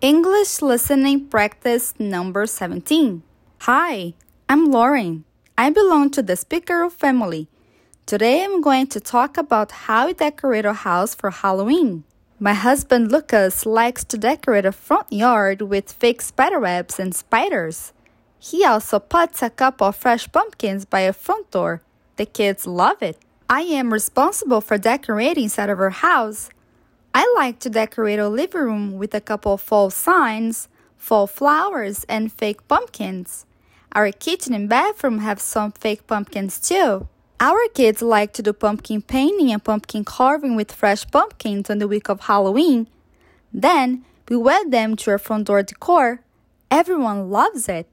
English listening practice number 17. Hi, I'm Lauren. I belong to the Speakaru family. Today I'm going to talk about how we decorate our house for Halloween. My husband Lucas likes to decorate a front yard with fake spider webs and spiders. He also puts a couple of fresh pumpkins by a front door. The kids love it. I am responsible for decorating inside of our house. I like to decorate our living room with a couple of fall signs, fall flowers, and fake pumpkins. Our kitchen and bathroom have some fake pumpkins too. Our kids like to do pumpkin painting and pumpkin carving with fresh pumpkins on the week of Halloween. Then we wear them to our front door decor. Everyone loves it.